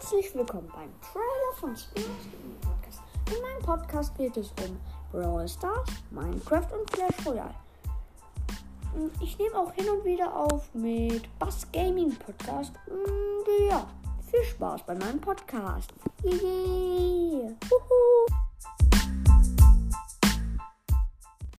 Herzlich willkommen beim Trailer von Spears Podcast. In meinem Podcast geht es um Brawl Stars, Minecraft und Clash Royale. Hm, ich nehme auch hin und wieder auf mit Bass Gaming Podcast. Und ja, viel Spaß bei meinem Podcast. Yeah.